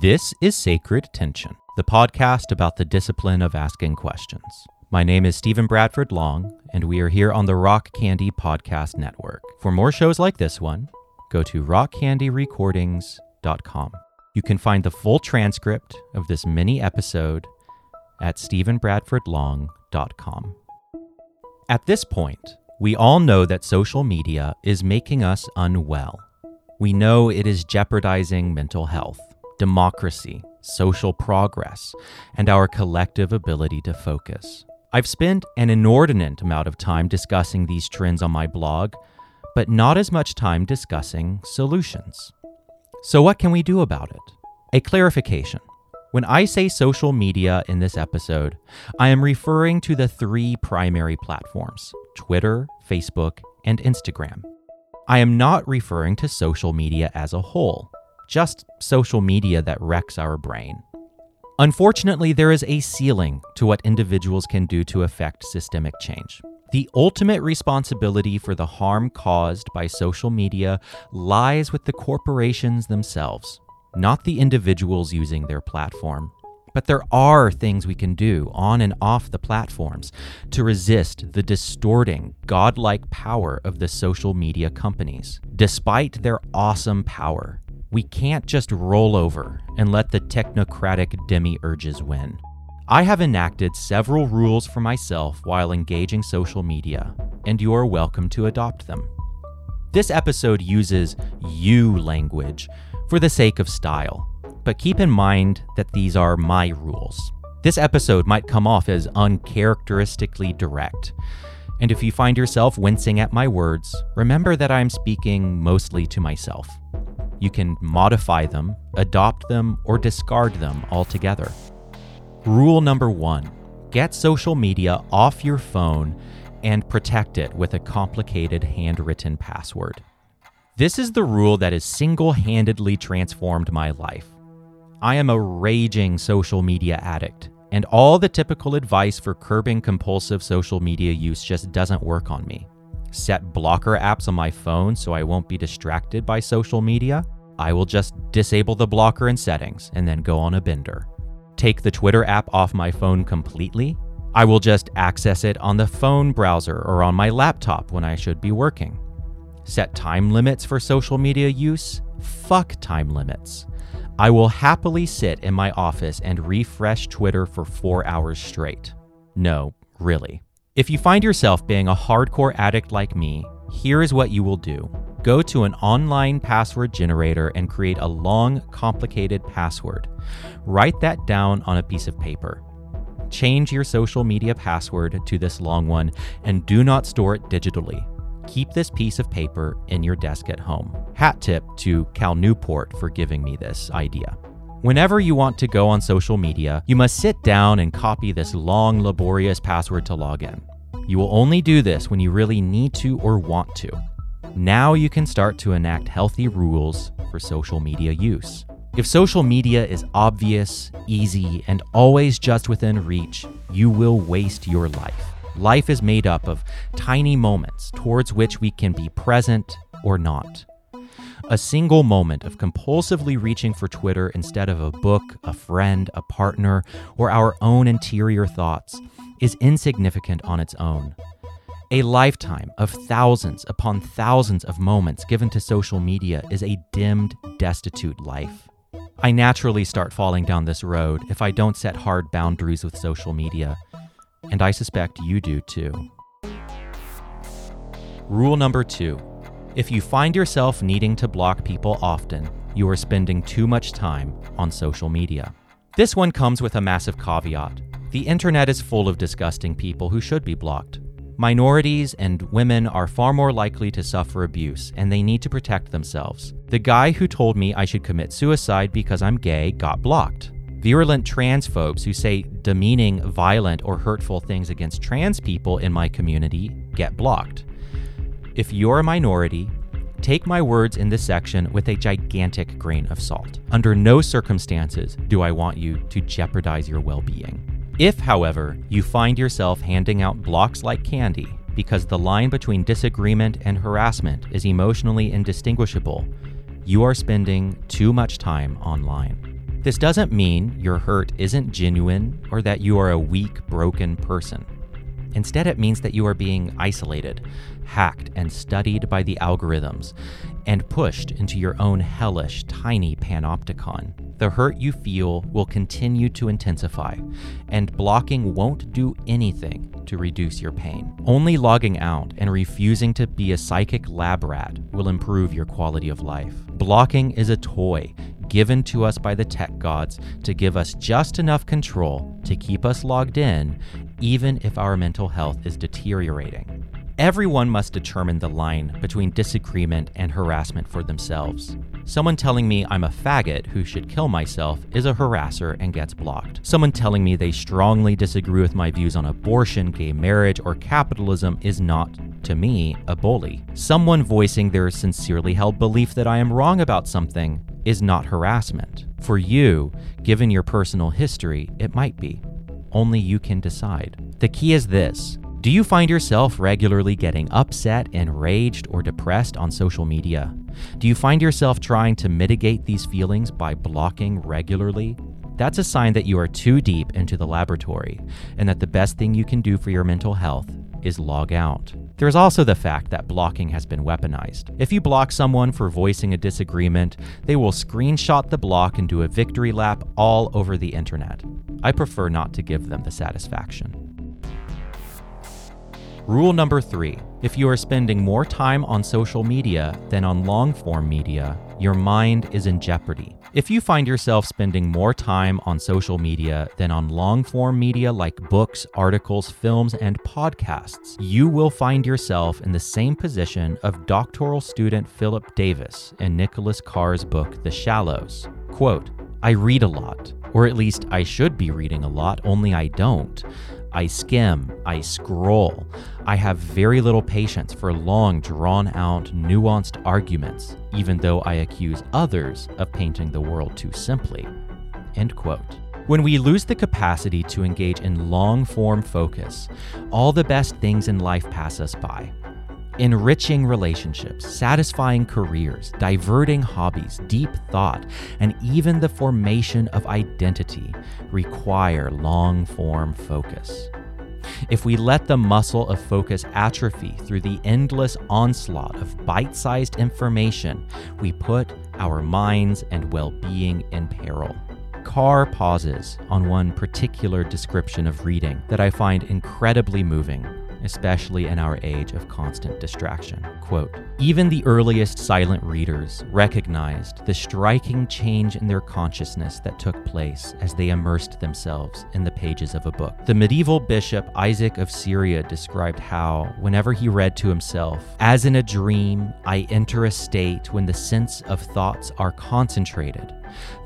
This is Sacred Tension, the podcast about the discipline of asking questions. My name is Stephen Bradford Long, and we are here on the Rock Candy Podcast Network. For more shows like this one, go to rockcandyrecordings.com. You can find the full transcript of this mini episode at stephenbradfordlong.com. At this point, we all know that social media is making us unwell. We know it is jeopardizing mental health, democracy, social progress, and our collective ability to focus. I've spent an inordinate amount of time discussing these trends on my blog, but not as much time discussing solutions. So, what can we do about it? A clarification. When I say social media in this episode, I am referring to the three primary platforms Twitter, Facebook, and Instagram. I am not referring to social media as a whole, just social media that wrecks our brain. Unfortunately, there is a ceiling to what individuals can do to affect systemic change. The ultimate responsibility for the harm caused by social media lies with the corporations themselves not the individuals using their platform. But there are things we can do on and off the platforms to resist the distorting, godlike power of the social media companies. Despite their awesome power, we can't just roll over and let the technocratic demiurges win. I have enacted several rules for myself while engaging social media, and you are welcome to adopt them. This episode uses you language for the sake of style, but keep in mind that these are my rules. This episode might come off as uncharacteristically direct. And if you find yourself wincing at my words, remember that I'm speaking mostly to myself. You can modify them, adopt them, or discard them altogether. Rule number one get social media off your phone and protect it with a complicated handwritten password. This is the rule that has single handedly transformed my life. I am a raging social media addict, and all the typical advice for curbing compulsive social media use just doesn't work on me. Set blocker apps on my phone so I won't be distracted by social media. I will just disable the blocker in settings and then go on a bender. Take the Twitter app off my phone completely. I will just access it on the phone browser or on my laptop when I should be working. Set time limits for social media use? Fuck time limits. I will happily sit in my office and refresh Twitter for four hours straight. No, really. If you find yourself being a hardcore addict like me, here is what you will do go to an online password generator and create a long, complicated password. Write that down on a piece of paper. Change your social media password to this long one and do not store it digitally. Keep this piece of paper in your desk at home. Hat tip to Cal Newport for giving me this idea. Whenever you want to go on social media, you must sit down and copy this long, laborious password to log in. You will only do this when you really need to or want to. Now you can start to enact healthy rules for social media use. If social media is obvious, easy, and always just within reach, you will waste your life. Life is made up of tiny moments towards which we can be present or not. A single moment of compulsively reaching for Twitter instead of a book, a friend, a partner, or our own interior thoughts is insignificant on its own. A lifetime of thousands upon thousands of moments given to social media is a dimmed, destitute life. I naturally start falling down this road if I don't set hard boundaries with social media and I suspect you do too. Rule number two if you find yourself needing to block people often, you are spending too much time on social media. This one comes with a massive caveat. The internet is full of disgusting people who should be blocked. Minorities and women are far more likely to suffer abuse, and they need to protect themselves. The guy who told me I should commit suicide because I'm gay got blocked. Virulent transphobes who say demeaning, violent, or hurtful things against trans people in my community get blocked. If you're a minority, take my words in this section with a gigantic grain of salt. Under no circumstances do I want you to jeopardize your well being. If, however, you find yourself handing out blocks like candy because the line between disagreement and harassment is emotionally indistinguishable, you are spending too much time online. This doesn't mean your hurt isn't genuine or that you are a weak, broken person. Instead, it means that you are being isolated, hacked, and studied by the algorithms, and pushed into your own hellish, tiny panopticon. The hurt you feel will continue to intensify, and blocking won't do anything to reduce your pain. Only logging out and refusing to be a psychic lab rat will improve your quality of life. Blocking is a toy given to us by the tech gods to give us just enough control to keep us logged in, even if our mental health is deteriorating. Everyone must determine the line between disagreement and harassment for themselves. Someone telling me I'm a faggot who should kill myself is a harasser and gets blocked. Someone telling me they strongly disagree with my views on abortion, gay marriage, or capitalism is not, to me, a bully. Someone voicing their sincerely held belief that I am wrong about something is not harassment. For you, given your personal history, it might be. Only you can decide. The key is this Do you find yourself regularly getting upset, enraged, or depressed on social media? Do you find yourself trying to mitigate these feelings by blocking regularly? That's a sign that you are too deep into the laboratory and that the best thing you can do for your mental health is log out. There's also the fact that blocking has been weaponized. If you block someone for voicing a disagreement, they will screenshot the block and do a victory lap all over the internet. I prefer not to give them the satisfaction. Rule number three if you are spending more time on social media than on long form media, your mind is in jeopardy. If you find yourself spending more time on social media than on long form media like books, articles, films, and podcasts, you will find yourself in the same position of doctoral student Philip Davis in Nicholas Carr's book, The Shallows. Quote, I read a lot, or at least I should be reading a lot, only I don't. I skim, I scroll. I have very little patience for long, drawn out, nuanced arguments, even though I accuse others of painting the world too simply. End quote. When we lose the capacity to engage in long form focus, all the best things in life pass us by. Enriching relationships, satisfying careers, diverting hobbies, deep thought, and even the formation of identity require long form focus. If we let the muscle of focus atrophy through the endless onslaught of bite sized information, we put our minds and well being in peril. Carr pauses on one particular description of reading that I find incredibly moving especially in our age of constant distraction. Quote Even the earliest silent readers recognized the striking change in their consciousness that took place as they immersed themselves in the pages of a book. The medieval bishop Isaac of Syria described how, whenever he read to himself, as in a dream, I enter a state when the sense of thoughts are concentrated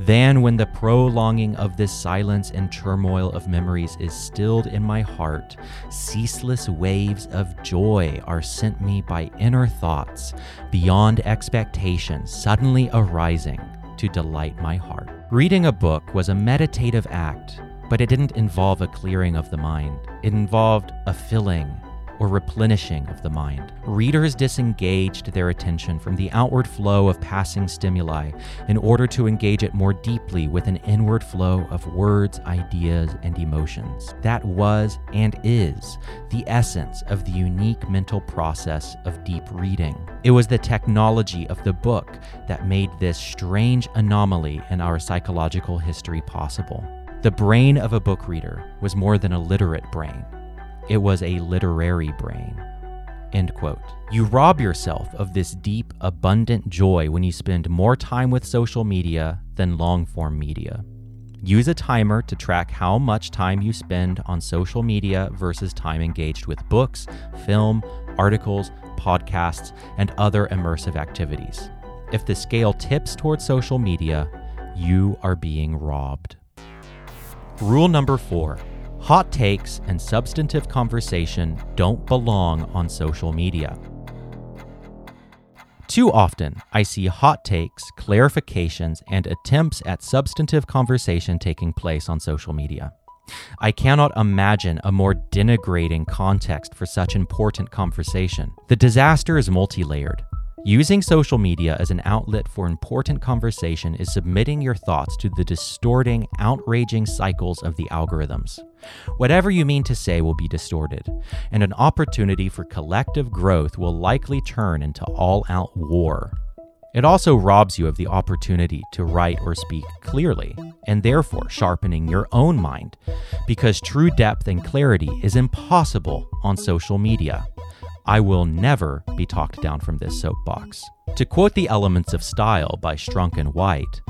than when the prolonging of this silence and turmoil of memories is stilled in my heart, ceaseless waves of joy are sent me by inner thoughts beyond expectation, suddenly arising to delight my heart. Reading a book was a meditative act, but it didn't involve a clearing of the mind. It involved a filling or replenishing of the mind. Readers disengaged their attention from the outward flow of passing stimuli in order to engage it more deeply with an inward flow of words, ideas, and emotions. That was and is the essence of the unique mental process of deep reading. It was the technology of the book that made this strange anomaly in our psychological history possible. The brain of a book reader was more than a literate brain. It was a literary brain. End quote. You rob yourself of this deep, abundant joy when you spend more time with social media than long form media. Use a timer to track how much time you spend on social media versus time engaged with books, film, articles, podcasts, and other immersive activities. If the scale tips towards social media, you are being robbed. Rule number four Hot takes and substantive conversation don't belong on social media. Too often, I see hot takes, clarifications, and attempts at substantive conversation taking place on social media. I cannot imagine a more denigrating context for such important conversation. The disaster is multi layered. Using social media as an outlet for important conversation is submitting your thoughts to the distorting, outraging cycles of the algorithms. Whatever you mean to say will be distorted, and an opportunity for collective growth will likely turn into all out war. It also robs you of the opportunity to write or speak clearly, and therefore sharpening your own mind, because true depth and clarity is impossible on social media. I will never be talked down from this soapbox. To quote the Elements of Style by Strunk and White,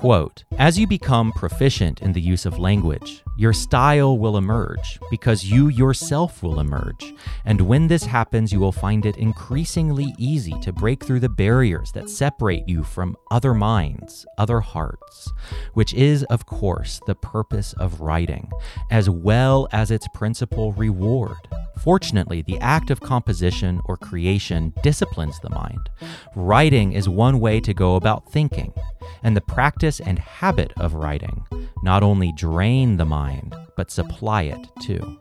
quote, As you become proficient in the use of language, your style will emerge because you yourself will emerge. And when this happens, you will find it increasingly easy to break through the barriers that separate you from other minds, other hearts, which is, of course, the purpose of writing, as well as its principal reward. Fortunately, the act of composition or creation disciplines the mind. Writing is one way to go about thinking, and the practice and habit of writing not only drain the mind, but supply it too.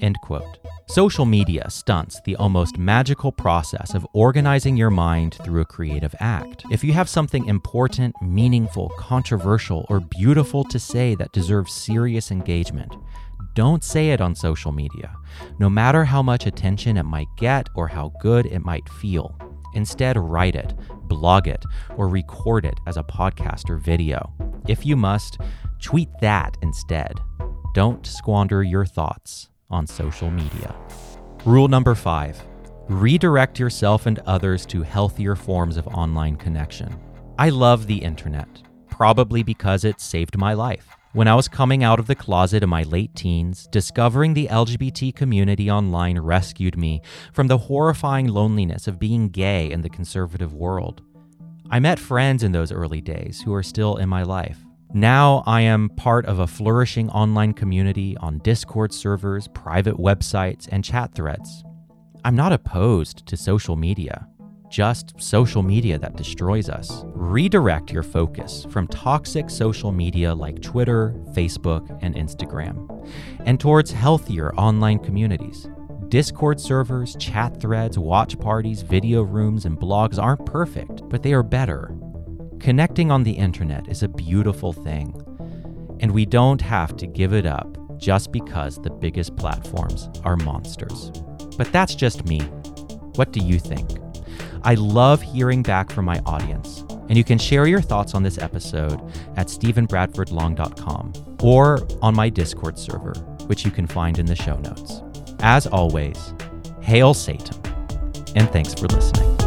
End quote. Social media stunts the almost magical process of organizing your mind through a creative act. If you have something important, meaningful, controversial, or beautiful to say that deserves serious engagement, don't say it on social media, no matter how much attention it might get or how good it might feel. Instead, write it, blog it, or record it as a podcast or video. If you must, tweet that instead. Don't squander your thoughts on social media. Rule number five redirect yourself and others to healthier forms of online connection. I love the internet, probably because it saved my life. When I was coming out of the closet in my late teens, discovering the LGBT community online rescued me from the horrifying loneliness of being gay in the conservative world. I met friends in those early days who are still in my life. Now I am part of a flourishing online community on Discord servers, private websites, and chat threads. I'm not opposed to social media just social media that destroys us. Redirect your focus from toxic social media like Twitter, Facebook, and Instagram, and towards healthier online communities. Discord servers, chat threads, watch parties, video rooms, and blogs aren't perfect, but they are better. Connecting on the internet is a beautiful thing, and we don't have to give it up just because the biggest platforms are monsters. But that's just me. What do you think? I love hearing back from my audience, and you can share your thoughts on this episode at stephenbradfordlong.com or on my Discord server, which you can find in the show notes. As always, hail Satan, and thanks for listening.